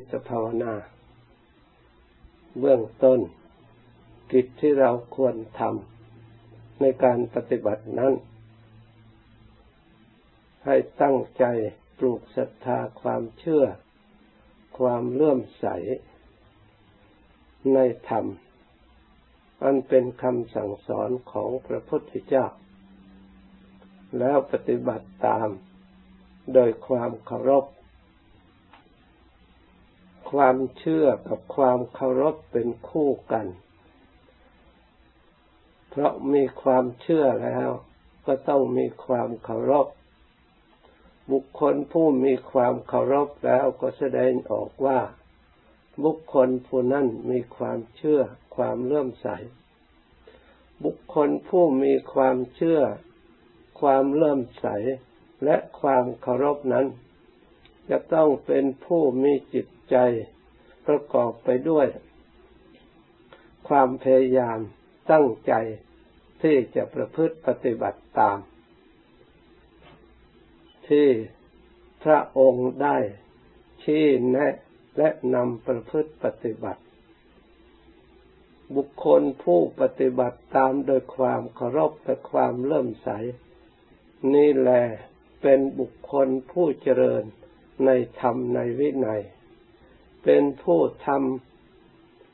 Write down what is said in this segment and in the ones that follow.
จิตภาวนา เบื้องต้นกิจที่เราควรทำในการปฏิบัตินั้น ให้ตั้งใจปลูกศรัทธาความเชื่อ ความเลื่อมใส ในธรรม อันเป็นคำสั่งสอนของพระพุทธเจ้า แล้วปฏิบัติตาม โดยความเคารพ ความเชื่อกับความเคารพเป็นคู่กัน เพราะมีความเชื่อแล้ว ก็ต้องมีความเคารพ บุคคลผู้มีความเคารพแล้วก็แสดงออกว่า บุคคลผู้นั้นมีความเชื่อความเลื่อมใส บุคคลผู้มีความเชื่อ ความเลื่อมใสและความเคารพนั้น จะต้องเป็นผู้มีจิตใจประกอบไปด้วย ความพยายามตั้งใจที่จะประพฤติปฏิบัติตาม ที่พระองค์ได้ชี้แนะและนำประพฤติปฏิบัติ บุคคลผู้ปฏิบัติตามโดยความเคารพและความเริ่มใส นี่แหละเป็นบุคคลผู้เจริญ ในธรรมในวินัย เป็นผู้ท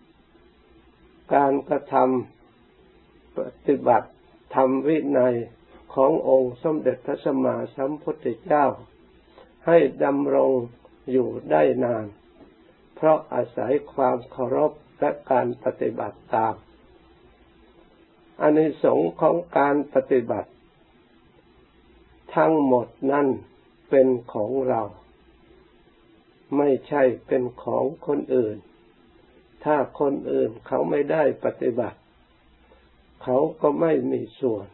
ำการกระทำปฏิบัติธรรมวินัยขององค์สมเด็จพระสัมมาสัมพุทธเจ้า ให้ดำรงอยู่ได้นาน เพราะอาศัยความเคารพและการปฏิบัติตามอานิสงส์ของการปฏิบัติ ทั้งหมดนั่นเป็นของเรา ไม่ใช่เป็นของคนอื่น ถ้าคนอื่นเขาไม่ได้ปฏิบัติ เขาก็ไม่มีส่วน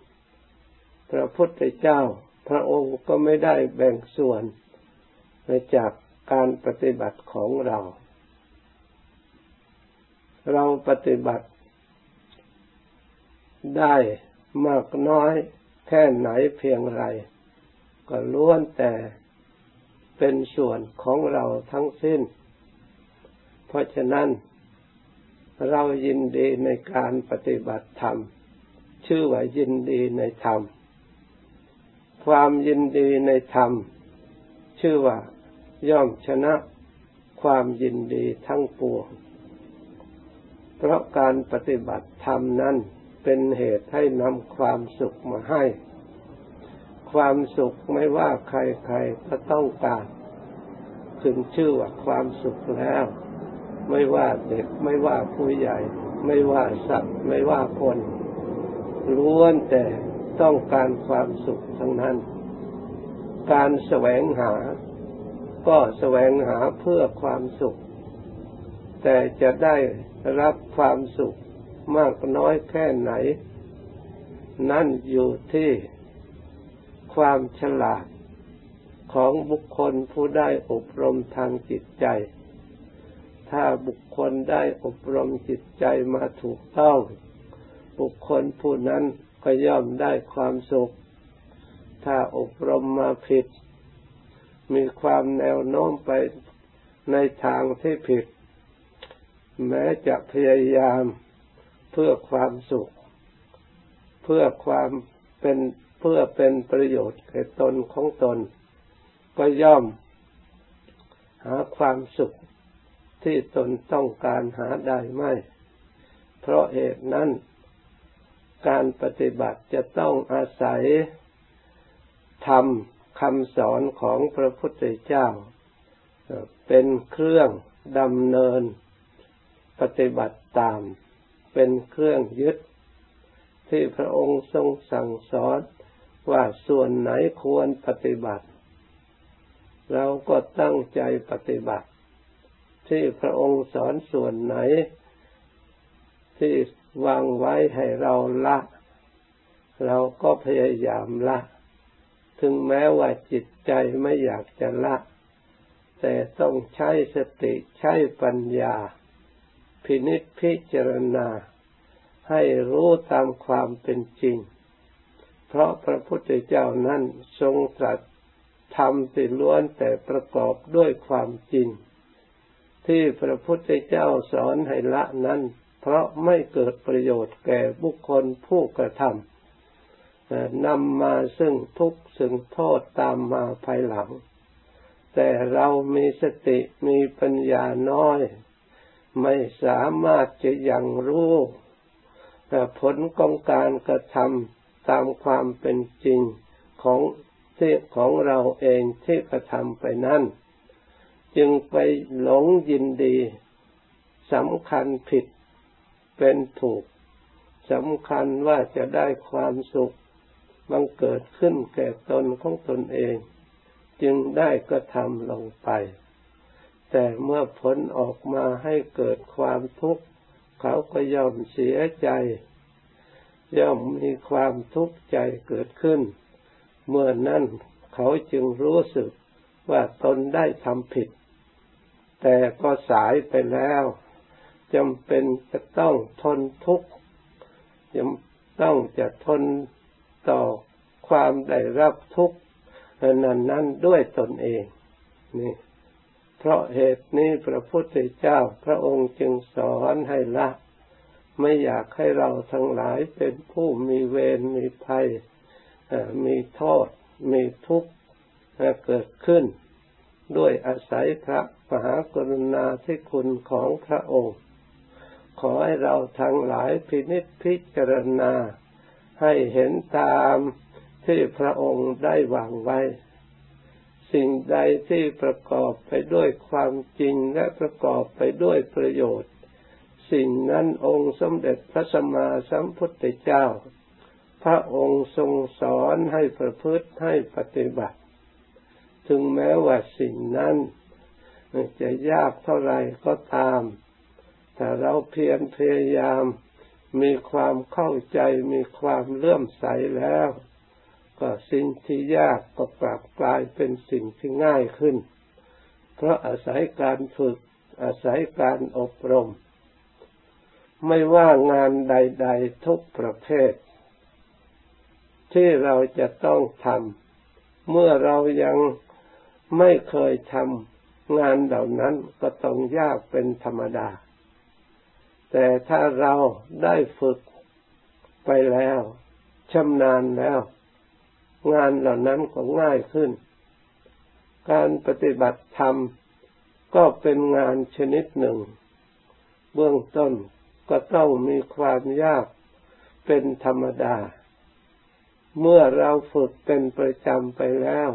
พระพุทธเจ้า พระองค์ก็ไม่ได้แบ่งส่วนจากการปฏิบัติของเรา เราปฏิบัติ ได้มากน้อยแค่ไหนเพียงไร ก็ล้วนแต่ เป็นส่วนของเราทั้งสิ้น เพราะฉะนั้นเรายินดีในการปฏิบัติธรรม ชื่อว่ายินดีในธรรม ความยินดีในธรรม ชื่อว่าย่อมชนะความยินดีทั้งปวง เพราะการปฏิบัติธรรมนั้นเป็นเหตุให้นำความสุขมาให้ ความสุขไม่ว่าใครๆก็ต้องการถึงชื่อว่าความสุขแล้ว ไม่ว่าเด็กไม่ว่าผู้ใหญ่ ไม่ว่าสัตว์ ไม่ว่าคนล้วนแต่ต้องการความสุขทั้งนั้น การแสวงหา ก็แสวงหาเพื่อความสุข แต่จะได้รับความสุขมากน้อยแค่ไหน นั่นอยู่ที่ ความฉลาดของบุคคลผู้ได้อบรมทางจิตใจ ถ้าบุคคลได้อบรมจิตใจมาถูกต้อง บุคคลผู้นั้นก็ย่อมได้ความสุข ถ้าอบรมมาผิด มีความแนวโน้มไปในทางที่ผิด แม้จะพยายามเพื่อความสุข เพื่อความเป็น เพื่อเป็นประโยชน์แก่ตนของตน ก็ย่อมหาความสุขที่ตนต้องการหาได้ไม่ เพราะเหตุนั้น การปฏิบัติจะต้องอาศัยทำคำสอนของพระพุทธเจ้า เป็นเครื่องดำเนิน ปฏิบัติตาม เป็นเครื่องยึดที่พระองค์ทรงสั่งสอน ว่าส่วนไหนควรปฏิบัติ เราก็ตั้งใจปฏิบัติ ที่พระองค์สอนส่วนไหน ที่วางไว้ให้เราละ เราก็พยายามละ ถึงแม้ว่าจิตใจไม่อยากจะละ แต่ต้องใช้สติใช้ปัญญา พินิจพิจารณา ให้รู้ตามความเป็นจริง เพราะพระพุทธเจ้านั้นทรงตรัสทำสิล้วนแต่ประกอบด้วยความจริงทที่พระพุทธเจ้าสอนให้ละนั้น เพราะไม่เกิดประโยชน์แก่บุคคลผู้กระทำนำมาซึ่งทุกข์ซึ่งโทษตามมาภายหลัง แต่เรามีสติมีปัญญาน้อย ไม่สามารถจะยังรู้ผลของการกระทำ ตามความเป็นจริงของที่ของเราเองที่กระทำไปนั้นจึงไปหลงยินดีสำคัญผิดเป็นถูกสำคัญว่าจะได้ความสุขบังเกิดขึ้นแก่ตนของตนเอง จึงได้กระทำลงไป แต่เมื่อผลออกมาให้เกิดความทุกข์ เขาก็ยอมเสียใจ ย่อมมีความทุกข์ใจเกิดขึ้น เมื่อนั้นเขาจึงรู้สึกว่าตนได้ทำผิด แต่ก็สายไปแล้วจำเป็นจะต้องทนทุกข์จำต้องจะทนต่อความได้รับทุกข์นั้นนั้นด้วยตนเองนี่เพราะเหตุนี้พระพุทธเจ้าพระองค์จึงสอนให้ละ ไม่อยากให้เราทั้งหลายเป็นผู้มีเวรมีภัยมีโทษ มีทุกข์เกิดขึ้น ด้วยอาศัยพระมหากรุณาธิคุณของพระองค์ ขอให้เราทั้งหลายพินิจพิจารณา ให้เห็นตามที่พระองค์ได้วางไว้ สิ่งใดที่ประกอบไปด้วยความจริงและประกอบไปด้วยประโยชน์ สิ่งนั้นองค์สมเด็จพระสัมมาสัมพุทธเจ้า พระองค์ทรงสอนให้ประพฤติให้ปฏิบัติ ถึงแม้ว่าสิ่งนั้นจะยากเท่าไรก็ตาม แต่เราเพียรพยายามมีความเข้าใจมีความเลื่อมใสแล้ว ก็สิ่งที่ยากก็กลับกลายเป็นสิ่งที่ง่ายขึ้น เพราะอาศัยการฝึกอาศัยการอบรม ไม่ว่างานใด ๆ ทุกประเภท ที่เราจะต้องทำเมื่อเรายังไม่เคยทำงานเหล่านั้นก็ต้องยากเป็นธรรมดา แต่ถ้าเราได้ฝึกไปแล้วชำนาญแล้ว งานเหล่านั้นก็ง่ายขึ้น การปฏิบัติธรรมก็เป็นงานชนิดหนึ่ง เบื้องต้น ก็ต้องมีความยากเป็นธรรมดา เมื่อเราฝึกเป็นประจำไปแล้ว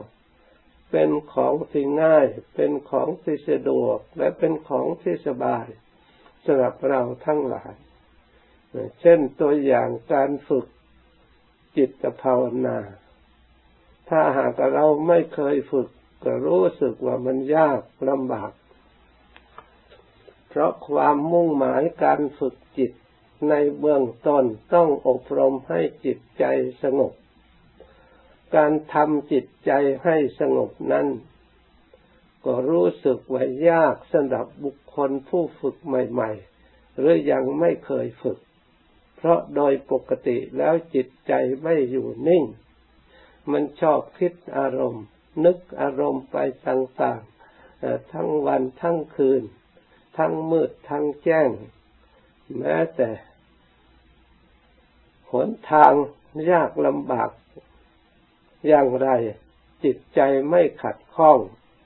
เป็นของที่ง่าย เป็นของที่สะดวก และเป็นของที่สบายสำหรับเราทั้งหลาย เช่นตัวอย่างการฝึกจิตภาวนา ถ้าหากเราไม่เคยฝึกก็รู้สึกว่ามันยากลำบาก เพราะความมุ่งหมายการฝึกจิตในเบื้องต้นต้องอบรมให้จิตใจสงบ การทำจิตใจให้สงบนั้น ก็รู้สึกว่ายากสำหรับบุคคลผู้ฝึกใหม่ ๆ หรือยังไม่เคยฝึก เพราะโดยปกติแล้วจิตใจไม่อยู่นิ่ง มันชอบคิดอารมณ์ นึกอารมณ์ไปต่างๆทั้งวันทั้งคืน ทั้งมืดทั้งแจ้ง แม้แต่หนทางยากลำบากอย่างไร จิตใจไม่ขัดข้อง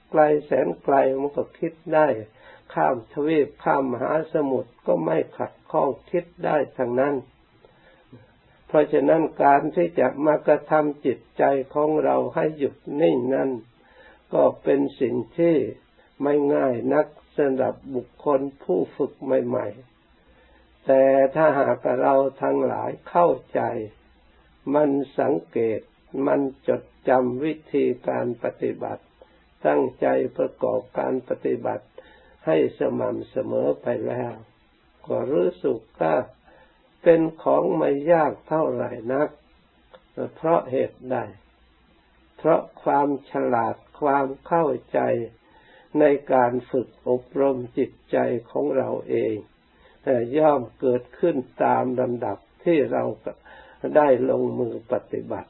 ไกลแสนไกลมันก็คิดได้ ข้ามทวีปข้ามมหาสมุทรก็ไม่ขัดข้องคิดได้ทั้งนั้น เพราะฉะนั้นการที่จะมากระทำจิตใจของเราให้หยุดนิ่งนั้น ก็เป็นสิ่งที่ไม่ง่ายนัก สำหรับบุคคลผู้ฝึกใหม่ ๆ แต่ถ้าหากเราทั้งหลายเข้าใจ มันสังเกตมันจดจำวิธีการปฏิบัติ ตั้งใจประกอบการปฏิบัติให้สม่ำเสมอไปแล้ว ก็รู้สึกว่าเป็นของไม่ยากเท่าไหร่นัก เพราะเหตุใด เพราะความฉลาดความเข้าใจ ในการฝึกอบรมจิตใจของเราเองย่อมเกิดขึ้นตามลำดับที่เราได้ลงมือปฏิบัติ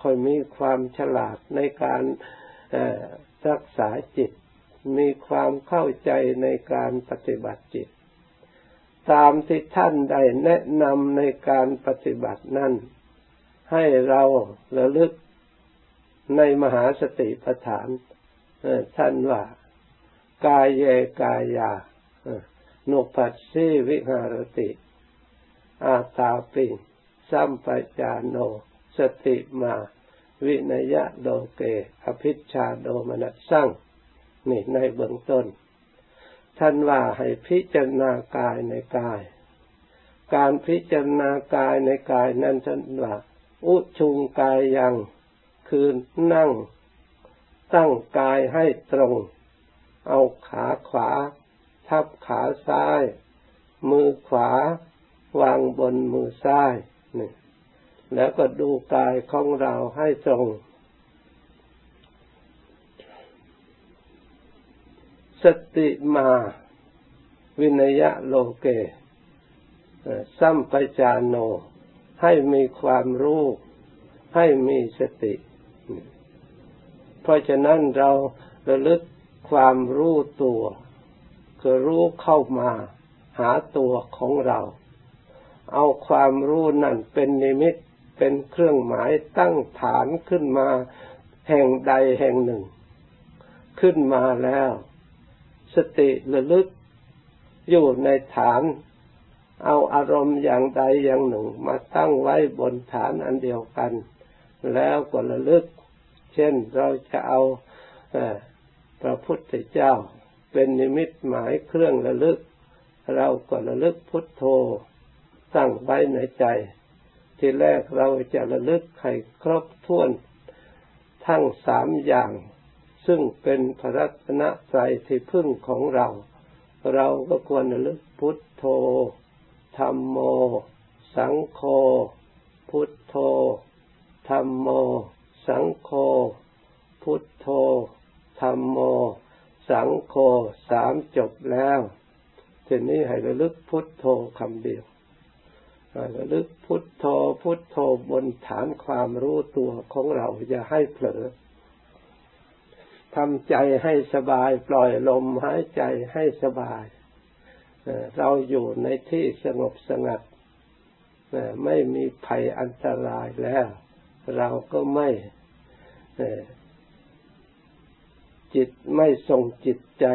คอยมีความฉลาดในการรักษาจิต มีความเข้าใจในการปฏิบัติจิต ตามที่ท่านได้แนะนำในการปฏิบัตินั้นให้เราระลึกในมหาสติปัฏฐานท่านว่า กายเยกายานุปัสสีวิหารติ อาตาปิสัมปจานโน สติมา วินยะโดเก อภิชาโดมนัสสั่งนี่ในเบื้องต้น ท่านว่าให้พิจารณากายในกาย การพิจารณากายในกายนั้นท่านว่า อุชุงกายยัง คือนั่ง ตั้งกายให้ตรง เอาขาขวา ทับขาซ้าย มือขวา วางบนมือซ้ายนี่แล้วก็ดูกายของเราให้ตรง สติมาวินยะโลเกสัมปจานโน ให้มีความรู้ ให้มีสติ เพราะฉะนั้นเราระลึก ความรู้ตัวคือรู้เข้ามาหาตัวของเรา เอาความรู้นั่นเป็นนิมิตเป็นเครื่องหมายตั้งฐานขึ้นมาแห่งใดแห่งหนึ่ง ขึ้นมาแล้ว สติระลึกอยู่ในฐาน เอาอารมณ์อย่างใดอย่างหนึ่ง มาตั้งไว้บนฐานอันเดียวกัน แล้วก็ระลึก เช่นเราจะเอา พระพุทธเจ้า เป็นนิมิตหมายเครื่องระลึก เราก็ระลึกพุทโธตั้งไว้ในใจ ที่แรกเราจะระลึกให้ครบถ้วน ทั้งสามอย่าง ซึ่งเป็นพระรัตนตรัยที่พึ่งของเรา เราก็ควรระลึกพุทโธธรรมโม สังโฆพุทโธธรรมโม สังโฆพุทโธ ธรรมโม สังโฆสามจบแล้วทีนี้ให้ระลึกพุทโธคำเดียวระลึกพุทโธพุทโธบนฐานความรู้ตัวของเรา อย่าให้เผลอทำใจให้สบาย ปล่อยลมหายใจให้สบาย เราอยู่ในที่สงบสงัด ไม่มีภัยอันตรายแล้ว เราก็ไม่ จิตไม่ส่งจิตใจ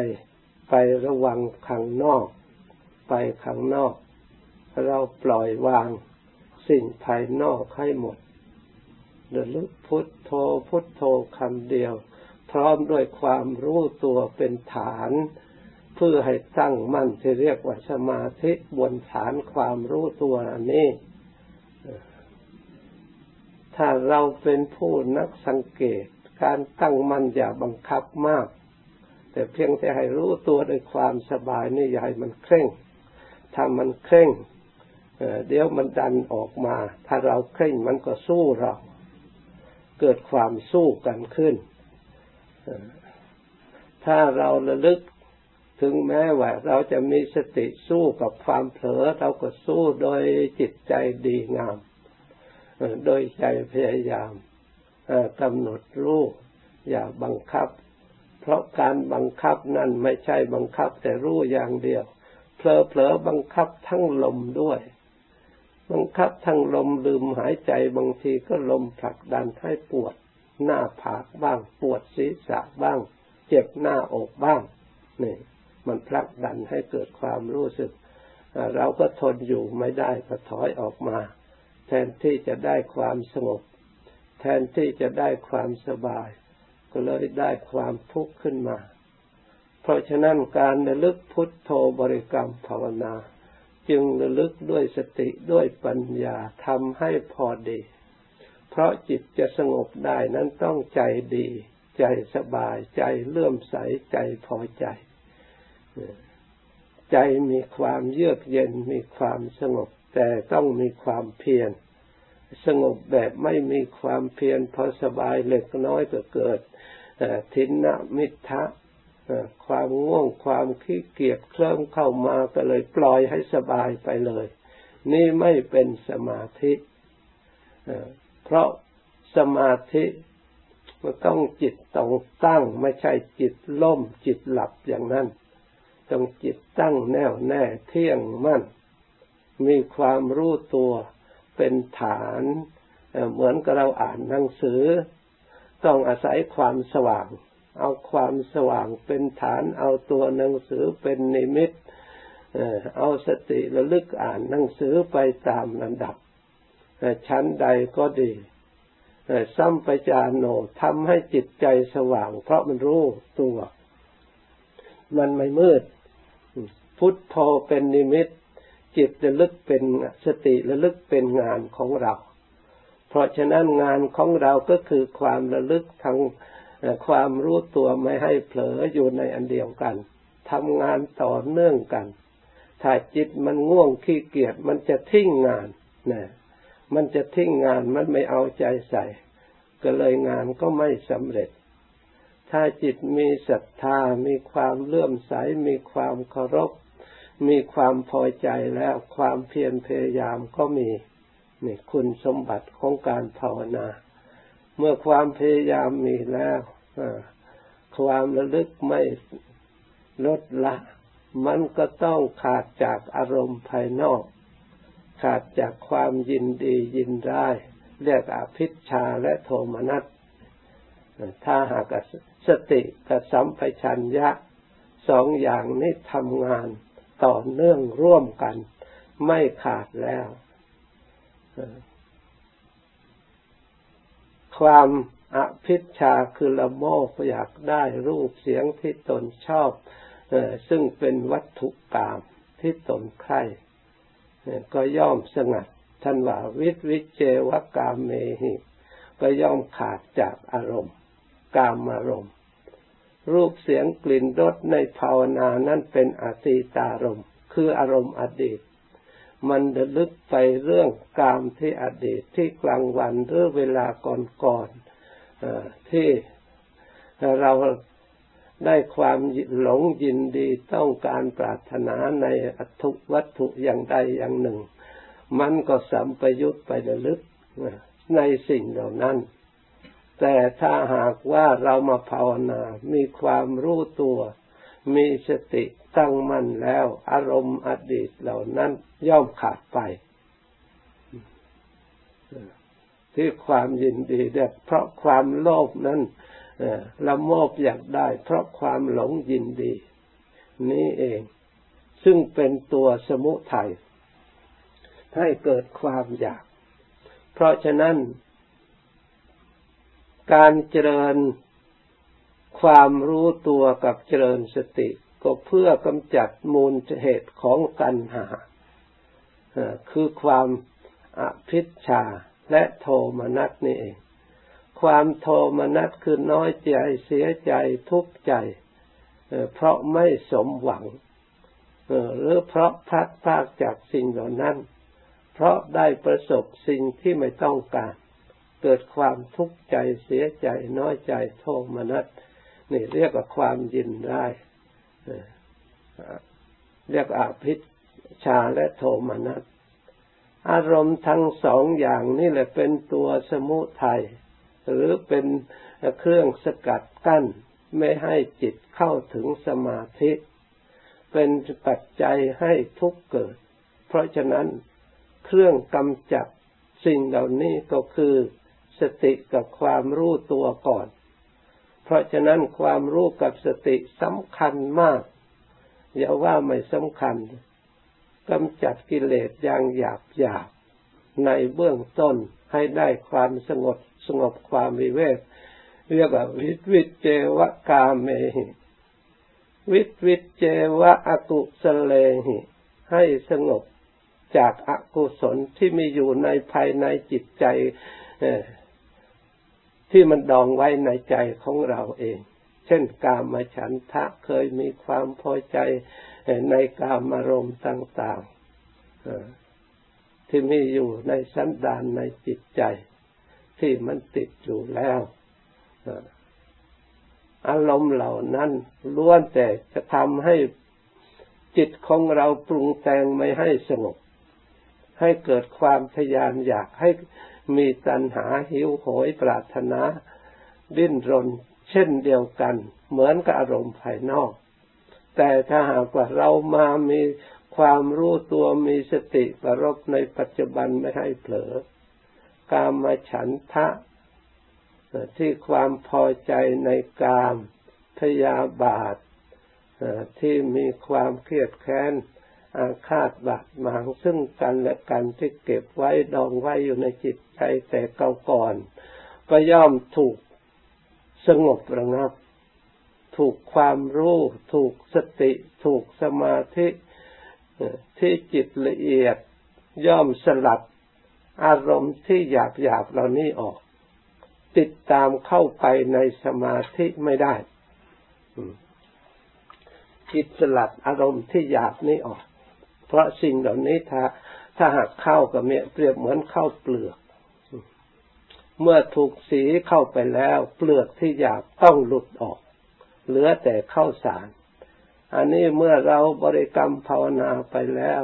ไประวังข้างนอก ไปข้างนอก เราปล่อยวางสิ่งภายนอกให้หมดระลึกพุทโธพุทโธคำเดียว พร้อมด้วยความรู้ตัวเป็นฐาน เพื่อให้ตั้งมั่นที่เรียกว่าสมาธิบนฐานความรู้ตัวอันนี้ ถ้าเราเป็นผู้นักสังเกต การตั้งมั่นอย่าบังคับมาก แต่เพียงแต่ให้รู้ตัวด้วยความสบายนี่อย่าให้มันเคร่งถ้ามันเคร่งเดี๋ยวมันดันออกมา ถ้าเราเคร่งมันก็สู้เรา เกิดความสู้กันขึ้น ถ้าเราระลึกถึงแม้ว่าเราจะมีสติสู้กับความเผลอเราก็สู้โดยจิตใจดีงาม โดยใจพยายาม กำหนดรู้อย่าบังคับ เพราะการบังคับนั่นไม่ใช่บังคับแต่รู้อย่างเดียวเผลอๆบังคับทั้งลมด้วย บังคับทั้งลมลืมหายใจบางทีก็ลมผลักดันให้ปวด หน้าผากบ้าง ปวดศีรษะบ้าง เจ็บหน้าอกบ้างนี่มันผลักดันให้เกิดความรู้สึก เราก็ทนอยู่ไม่ได้ก็ถอยออกมา แทนที่จะได้ความสงบ ทนที่จะได้ความสบาย ก็เลยได้ความทุกข์ขึ้นมา เพราะฉะนั้นการระลึกพุทโธบริกรรมภาวนา จึงระลึกด้วยสติด้วยปัญญาทำให้พอดี เพราะจิตจะสงบได้นั้นต้องใจดี ใจสบายใจเลื่อมใสใจพอใจ ใจมีความเยือกเย็นมีความสงบแต่ต้องมีความเพียร สงบแบบไม่มีความเพียรพอสบายเล็กน้อยก็เกิดทินนมิทะความง่วงความขี้เกียจเคลิ้มเข้ามาก็เลยปล่อยให้สบายไปเลย นี่ไม่เป็นสมาธิเพราะสมาธิมันต้องจิตต้องตั้งไม่ใช่จิตล่มจิตหลับอย่างนั้น ต้องจิตตั้งแน่วแน่เที่ยงมั่น มีความรู้ตัว เป็นฐานเหมือนกับเราอ่านหนังสือ ต้องอาศัยความสว่าง เอาความสว่างเป็นฐาน เอาตัวหนังสือเป็นนิมิตเอาสติระลึกอ่านหนังสือไปตามลำดับชั้นใดก็ดีสัมปจานโนทำให้จิตใจสว่าง เพราะมันรู้ตัว มันไม่มืด พุทโธเป็นนิมิต จิตระลึกเป็นสติระลึกเป็นงานของเรา เพราะฉะนั้นงานของเราก็คือความระลึกทางความรู้ตัวไม่ให้เผลออยู่ในอันเดียวกันทำงานต่อเนื่องกัน ถ้าจิตมันง่วงขี้เกียจมันจะทิ้งงานนะมันจะทิ้งงานมันไม่เอาใจใส่ ก็เลยงานก็ไม่สำเร็จ ถ้าจิตมีศรัทธามีความเลื่อมใสมีความเคารพ มีความพอใจแล้วความเพียรพยายามก็มีนี่คุณสมบัติของการภาวนา เมื่อความพยายามมีแล้วความระลึกไม่ลดละ มันก็ต้องขาดจากอารมณ์ภายนอก ขาดจากความยินดียินร้ายเรียกอภิชาและโทมนัสถ้าหากสติกับสัมปชัญญะสองอย่างนี้ทำงาน ต่อเนื่องร่วมกัน ไม่ขาดแล้ว ความอภิชาคือละโมบอยากได้รูปเสียงที่ตนชอบซึ่งเป็นวัตถุกรรมที่ตนใคร่ก็ย่อมสงัดท่านว่าวิวิเจวกามเมหิ ก็ย่อมขาดจากอารมณ์ กามอารมณ์ รูปเสียงกลิ่นรสในภาวนานั้นเป็นอติตารมคืออารมณ์อดีต มันระลึกไปเรื่องกามที่อดีตที่กลางวันหรือเวลาก่อนๆที่เราได้ความหลงยินดีต้องการปรารถนาในอัตุวัตถุอย่างใดอย่างหนึ่ง มันก็สัมปยุตไประลึกในสิ่งเหล่านั้น แต่ถ้าหากว่าเรามาภาวนา มีความรู้ตัว มีสติตั้งมั่นแล้ว อารมณ์อดีตเหล่านั้นย่อมขาดไป ที่ความยินดีเด็เพราะความโลภนั้นละโมบอยากได้ เพราะความหลงยินดี นี้เอง ซึ่งเป็นตัวสมุทัยให้เกิดความอยาก เพราะฉะนั้น การเจริญความรู้ตัวกับเจริญสติ ก็เพื่อกำจัดมูลเหตุของตัณหา คือความอภิชาและโทมนัสนี่เอง ความโทมนัสคือน้อยใจเสียใจทุกข์ใจ เพราะไม่สมหวังหรือเพราะพลัดพรากจากสิ่งเหล่านั้น เพราะได้ประสบสิ่งที่ไม่ต้องการ เกิดความทุกข์ใจเสียใจน้อยใจโทมนัสนี่เรียกว่าความยินได้เรียกอาภิชาและโทมนัสอารมณ์ทั้งสองอย่างนี่แหละเป็นตัวสมุทัยหรือเป็นเครื่องสกัดกั้น ไม่ให้จิตเข้าถึงสมาธิ เป็นปัจจัยให้ทุกเกิด เพราะฉะนั้นเครื่องกำจัดสิ่งเหล่านี้ก็คือ สติกับความรู้ตัวก่อน เพราะฉะนั้นความรู้กับสติสำคัญมาก อย่าว่าไม่สำคัญกำจัดกิเลสอย่างหยาบหยาบในเบื้องต้นให้ได้ความสงบสงบความวิเวกเรียกว่าวิตวิเจวะกาเมหิวิตวิเจวะอกุสเลหิ ให้สงบจากอากุศลที่มีอยู่ในภายในจิตใจ ที่มันดองไว้ในใจของเราเอง เช่นกามฉันทะเคยมีความพอใจในกามารมณ์ต่างๆที่มีอยู่ในสันดานในจิตใจ ที่มันติดอยู่แล้วอารมณ์เหล่านั้นล้วนแต่จะทำให้จิตของเราปรุงแต่งไม่ให้สงบ ให้เกิดความทยานอยากให้ มีตัณหาหิวโหยปรารถนา ดิ้นรน เช่นเดียวกัน เหมือนกับอารมณ์ภายนอก แต่ถ้าหากว่าเรามามีความรู้ตัวมีสติประรบในปัจจุบันไม่ให้เผลอกามฉันทะ ที่ความพอใจในกามพยาบาทที่มีความเครียดแค้น อาฆาตบาดหมางซึ่งกันและกันที่เก็บไว้ดองไว้อยู่ในจิตใจแต่เก่าก่อน ก็ย่อมถูกสงบระงับ ถูกความรู้ ถูกสติ ถูกสมาธิที่จิตละเอียด ย่อมสลัดอารมณ์ที่หยาบหยาบเหล่านี้ออก ติดตามเข้าไปในสมาธิไม่ได้จิตสลัดอารมณ์ที่หยาบนี้ออก เพราะสิ่งเหล่านี้ถ้าถ้าหากเข้ากับเมียเปรียบเหมือนเข้าเปลือก เมื่อถูกสีเข้าไปแล้ว เปลือกที่หยาบต้องหลุดออก เหลือแต่เข้าสาร อันนี้เมื่อเราบริกรรมภาวนาไปแล้ว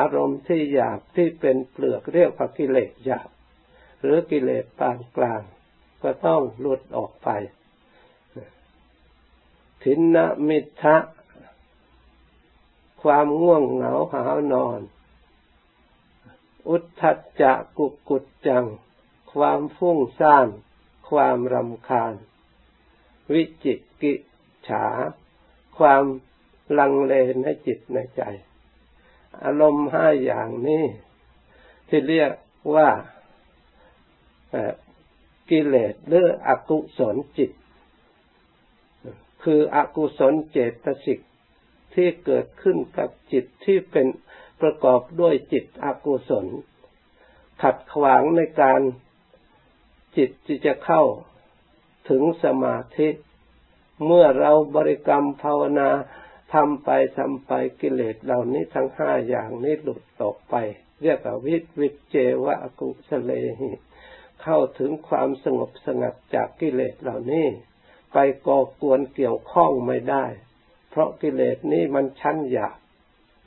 อารมณ์ที่หยาบที่เป็นเปลือกเรียกว่ากิเลสหยาบ หรือกิเลสปานกลาง ก็ต้องหลุดออกไปทินนมิทะ ความง่วงเหงาหานอน อุทธัจจะกุกกุจจัง ความฟุ้งซ่าน ความรำคาญ วิจิกิจฉา ความลังเลในจิตในใจ อารมณ์ห้าอย่างนี้ ที่เรียกว่ากิเลสหรืออกุศลจิต คืออกุศลเจตสิก ที่เกิดขึ้นกับจิตที่เป็นประกอบด้วยจิตอกุศล ขัดขวางในการจิตที่จะเข้าถึงสมาธิ เมื่อเราบริกรรมภาวนาทำไปทำไปกิเลสเหล่านี้ทั้งห้าอย่างนี้หลุดตกไป เรียกว่าวิวิเจวะกุสเลหิเข้าถึงความสงบสงัดจากกิเลสเหล่านี้ ไปก่อกวนเกี่ยวข้องไม่ได้ เพราะกิเลสนี้มันชั้นหยาบ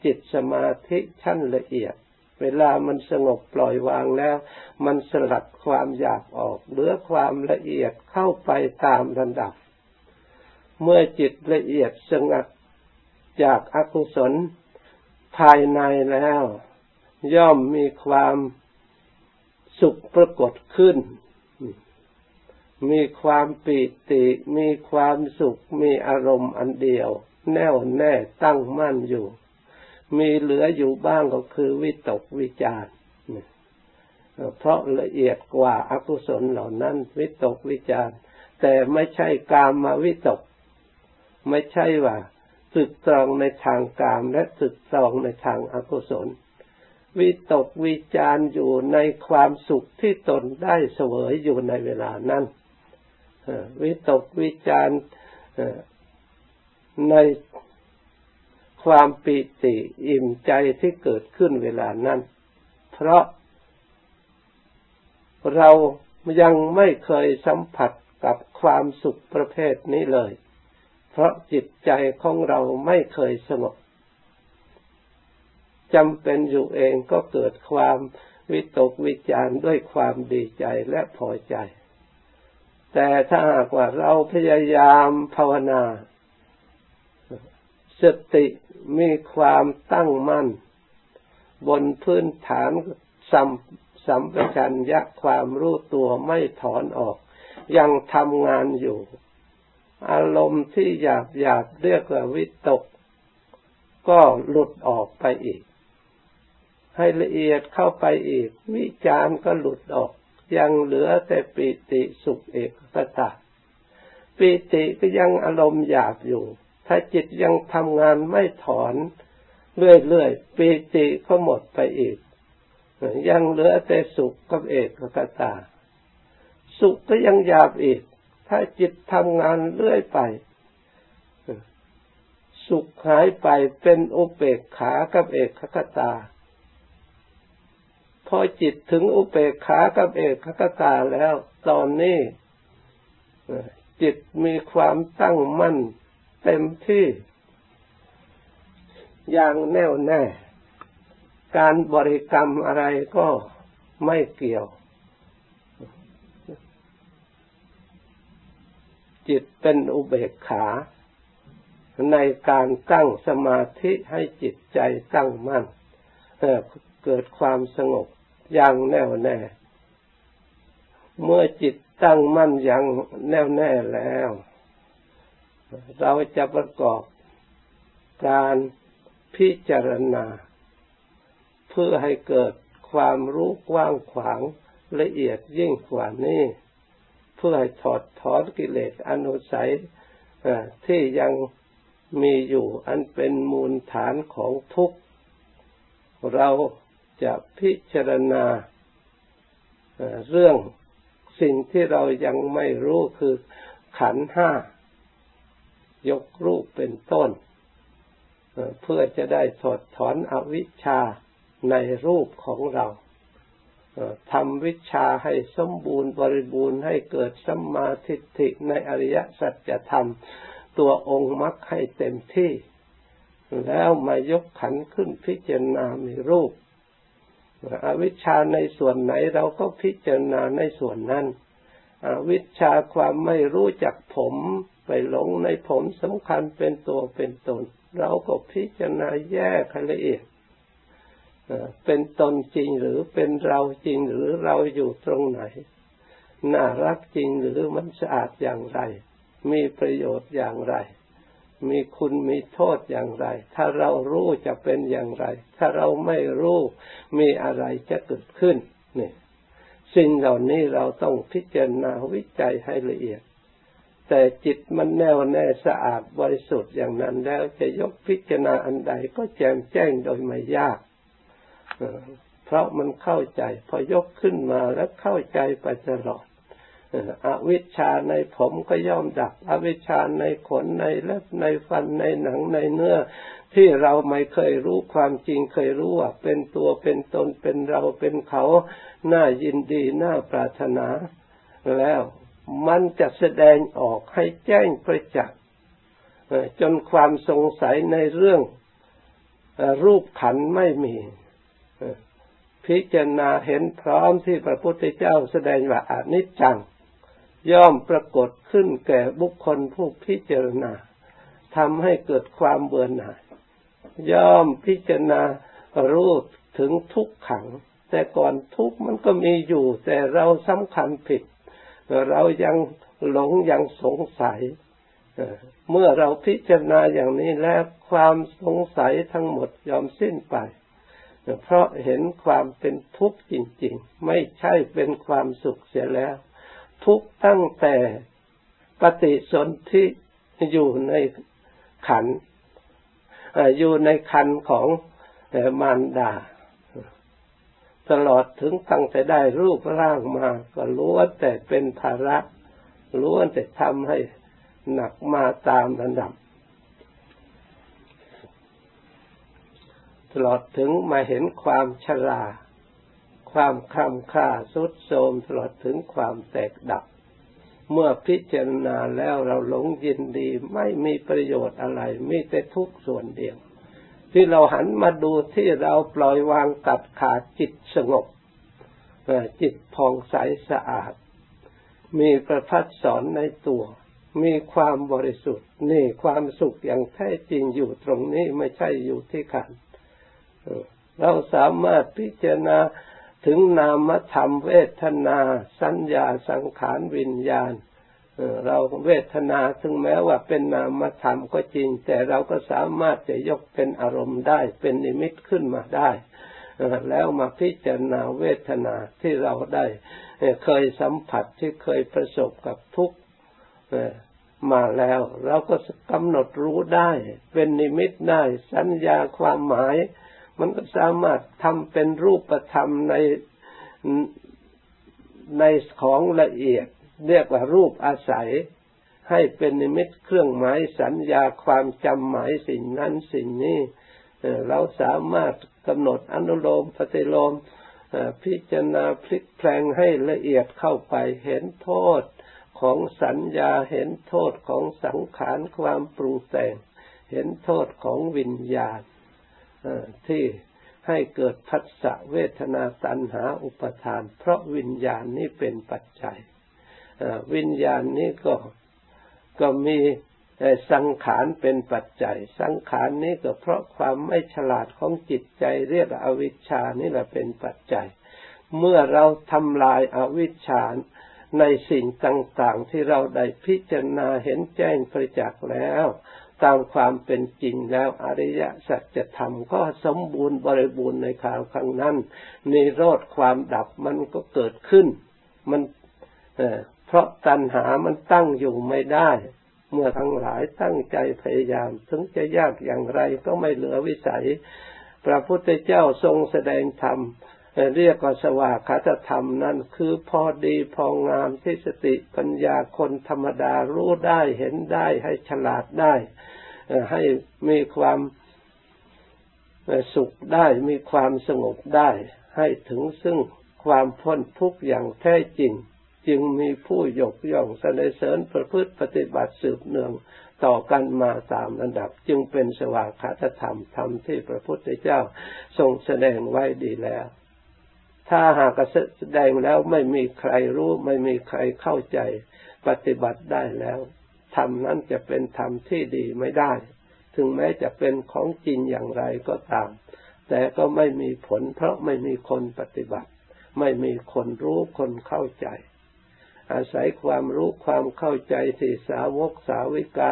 จิตสมาธิชั้นละเอียด เวลามันสงบปล่อยวางแล้ว มันสลัดความหยาบออกเหลือความละเอียดเข้าไปตามระดับ เมื่อจิตละเอียดสงัดจากอากุศลภายในแล้ว ย่อมมีความสุขปรากฏขึ้น มีความปีติ มีความสุข มีอารมณ์อันเดียว แน่วแน่ตั้งมั่นอยู่ มีเหลืออยู่บ้างก็คือวิตกวิจารเพราะละเอียดกว่าอากุศลเหล่านั้น วิตกวิจารแต่ไม่ใช่กามมาวิตก ไม่ใช่ว่าสึกตรองในทางกามและสึกตรองในทางอากุศล วิตกวิจารอยู่ในความสุขที่ตนได้เสวยอยู่ในเวลานั้นวิตกวิจาร ในความปิติอิ่มใจที่เกิดขึ้นเวลานั้น เพราะเรายังไม่เคยสัมผัสกับความสุขประเภทนี้เลย เพราะจิตใจของเราไม่เคยสงบจำเป็นอยู่เองก็เกิดความวิตกวิจารด้วยความดีใจและพอใจ แต่ถ้าหากว่าเราพยายามภาวนา สติมีความตั้งมั่น บนพื้นฐานสัมสัมปชัญญะความรู้ตัวไม่ถอนออก ยังทำงานอยู่ อารมณ์ที่หยาบหยาบเรียกว่าวิตก ก็หลุดออกไปอีก ให้ละเอียดเข้าไปอีก วิจารก็หลุดออก ยังเหลือแต่ปิติสุขเอกตตาปิติก็ยังอารมณ์หยาบอยู่ ถ้าจิตยังทำงานไม่ถอนเรื่อยๆปิติก็หมดไปอีก ยังเหลือแต่สุขกับเอกตตา สุขก็ยังหยาบอีก ถ้าจิตทำงานเรื่อยไป สุขหายไปเป็นอุเบกขากับเอกขตา พอจิตถึงอุเบกขากับเอกขตาแล้ว ตอนนี้จิตมีความตั้งมั่น เต็มที่ อย่างแน่วแน่ การบริกรรมอะไรก็ไม่เกี่ยว จิตเป็นอุเบกขา ในการตั้งสมาธิให้จิตใจตั้งมั่นเกิดความสงบอย่างแน่วแน่ เมื่อจิตตั้งมั่นอย่างแน่วแน่แล้ว เราจะประกอบการพิจารณา เพื่อให้เกิดความรู้กว้างขวางละเอียดยิ่งกว่านี้ เพื่อให้ถอดถอนกิเลสอนุสัยที่ยังมีอยู่อันเป็นมูลฐานของทุกข์ เราจะพิจารณาเรื่องสิ่งที่เรายังไม่รู้คือขันห้า ยกรูปเป็นต้น เพื่อจะได้ถอดถอนอวิชชาในรูปของเราทำวิชาให้สมบูรณ์บริบูรณ์ให้เกิดสัมมาทิฏฐิในอริยสัจธรรม ตัวองค์มรรคให้เต็มที่ แล้วมายกขันขึ้นพิจารณามีรูปอวิชชาในส่วนไหนเราก็พิจารณาในส่วนนั้นอวิชชาความไม่รู้จักผม ไปหลงในผมสำคัญเป็นตัวเป็นตน เราก็พิจารณาแยกละเอียดเป็นตนจริงหรือเป็นเราจริงหรือเราอยู่ตรงไหน น่ารักจริงหรือมันสะอาดอย่างไร มีประโยชน์อย่างไร มีคุณมีโทษอย่างไร ถ้าเรารู้จะเป็นอย่างไร ถ้าเราไม่รู้มีอะไรจะเกิดขึ้นนี่สิ่งเหล่านี้เราต้องพิจารณาวิจัยให้ละเอียด แต่จิตมันแน่วแน่สะอาดบริสุทธิ์อย่างนั้นแล้วจะยกพิจารณาอันใดก็แจ่มแจ้งโดยไม่ยาก เพราะมันเข้าใจ พอยกขึ้นมาแล้วเข้าใจไปตลอดอวิชชาในผมก็ย่อมดับ อวิชชาในขนในเล็บในฟันในหนังในเนื้อ ที่เราไม่เคยรู้ความจริงเคยรู้ว่าเป็นตัวเป็นตนเป็นเราเป็นเขา น่ายินดีน่าปรารถนาแล้ว มันจะแสดงออกให้แจ้งประจักษ์จนความสงสัยในเรื่องรูปขันไม่มี พิจารณาเห็นพร้อมที่พระพุทธเจ้าแสดงว่าอนิจจัง ย่อมปรากฏขึ้นแก่บุคคลผู้พิจารณาทำให้เกิดความเบื่อหน่าย ย่อมพิจารณารู้ถึงทุกขัง แต่ก่อนทุกมันก็มีอยู่ แต่เราสำคัญผิด เรายังหลงยังสงสัยเมื่อเราพิจารณาอย่างนี้แล้วความสงสัยทั้งหมดยอมสิ้นไป เพราะเห็นความเป็นทุกข์จริง ๆ ไม่ใช่เป็นความสุขเสียแล้ว ทุกตั้งแต่ปฏิสนธิอยู่ในขันอยู่ในคันของมารดา ตลอดถึงตั้งแต่ได้รูปร่างมา ก็ล้วนแต่เป็นภาระล้วนแต่ทำให้หนักมาตามระดับ ตลอดถึงมาเห็นความชรา ความคลำค่าสุดโทมตลอดถึงความแตกดับ เมื่อพิจารณาแล้วเราหลงยินดีไม่มีประโยชน์อะไร มีแต่ทุกส่วนเดียว ที่เราหันมาดูที่เราปล่อยวางตัดขาดจิตสงบจิตผ่องใสสะอาด มีประพัดสอนในตัว มีความบริสุทธิ์นี่ความสุขอย่างแท้จริงอยู่ตรงนี้ไม่ใช่อยู่ที่ขันเราสามารถพิจารณาถึงนามธรรมเวทนา สัญญาสังขารวิญญาณ เราเวทนาถึงแม้ว่าเป็นนามธรรมก็จริง แต่เราก็สามารถจะยกเป็นอารมณ์ได้ เป็นนิมิตขึ้นมาได้แล้วมาพิจารณาเวทนาที่เราได้เคยสัมผัสที่เคยประสบกับทุกมาแล้วเราก็กำหนดรู้ได้ เป็นนิมิตได้สัญญาความหมาย มันก็สามารถทำเป็นรูปธรรมในในของละเอียด เรียกว่ารูปอาศัย ให้เป็นนิมิตเครื่องหมายสัญญาความจำหมายสิ่งนั้นสิ่งนี้เราสามารถกำหนดอนุโลมปฏิโลมพิจารณาพลิกแปลงให้ละเอียดเข้าไปเห็นโทษของสัญญาเห็นโทษของสังขารความปรุงแต่ง เห็นโทษของวิญญาณที่ให้เกิดพัสสะเวทนาตัณหาอุปทาน เพราะวิญญาณนี้เป็นปัจจัย วิญญาณนี้ก็ก็มีสังขารเป็นปัจจัย สังขารนี้ก็เพราะความไม่ฉลาดของจิตใจเรียกอวิชชานี่แหละเป็นปัจจัย เมื่อเราทำลายอาวิชชาในสิ่งต่างๆ ที่เราได้พิจารณาเห็นแจ้งประจักษ์แล้ว ตามความเป็นจริงแล้วอริยสัจธรรมก็สมบูรณ์บริบูรณ์ในข่าวครั้งนั้นนิโรธความดับมันก็เกิดขึ้น มัน เพราะตัณหามันตั้งอยู่ไม่ได้ เมื่อทั้งหลายตั้งใจพยายาม ถึงจะยากอย่างไรก็ไม่เหลือวิสัย พระพุทธเจ้าทรงแสดงธรรมเรียกว่าสวากขาตธรรมนั่นคือพอดีพองามที่สติปัญญาคนธรรมดารู้ได้เห็นได้ให้ฉลาดได้ ให้มีความสุขได้มีความสงบได้ ให้ถึงซึ่งความพ้นทุกข์อย่างแท้จริง จึงมีผู้ยกย่องสนเสริญประพฤติปฏิบัติสืบเนื่องต่อกันมาตามระดับจึงเป็นสวากขาตธรรมธรรมที่พระพุทธเจ้าทรงแสดงไว้ดีแล้ว ถ้าหากแสดงแล้วไม่มีใครรู้ไม่มีใครเข้าใจปฏิบัติได้แล้วธรรมนั้นจะเป็นธรรมที่ดีไม่ได้ ถึงแม้จะเป็นของจริงอย่างไรก็ตาม แต่ก็ไม่มีผลเพราะไม่มีคนปฏิบัติ ไม่มีคนรู้คนเข้าใจ อาศัยความรู้ความเข้าใจที่สาวกสาวิกา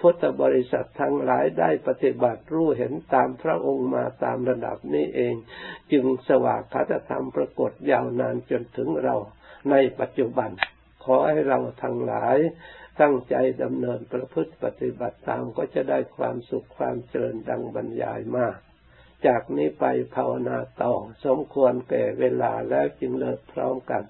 พุทธบริษัททั้งหลายได้ปฏิบัติรู้เห็นตามพระองค์มาตามระดับนี้เอง จึงสว่างคตธรรมปรากฏยาวนานจนถึงเราในปัจจุบัน ขอให้เราทั้งหลายตั้งใจดำเนินประพฤติปฏิบัติตามก็จะได้ความสุขความเจริญดังบรรยายมาก จากนี้ไปภาวนาต่อ สมควรแก่เวลาแล้วจึงเลิกพร้อมกัน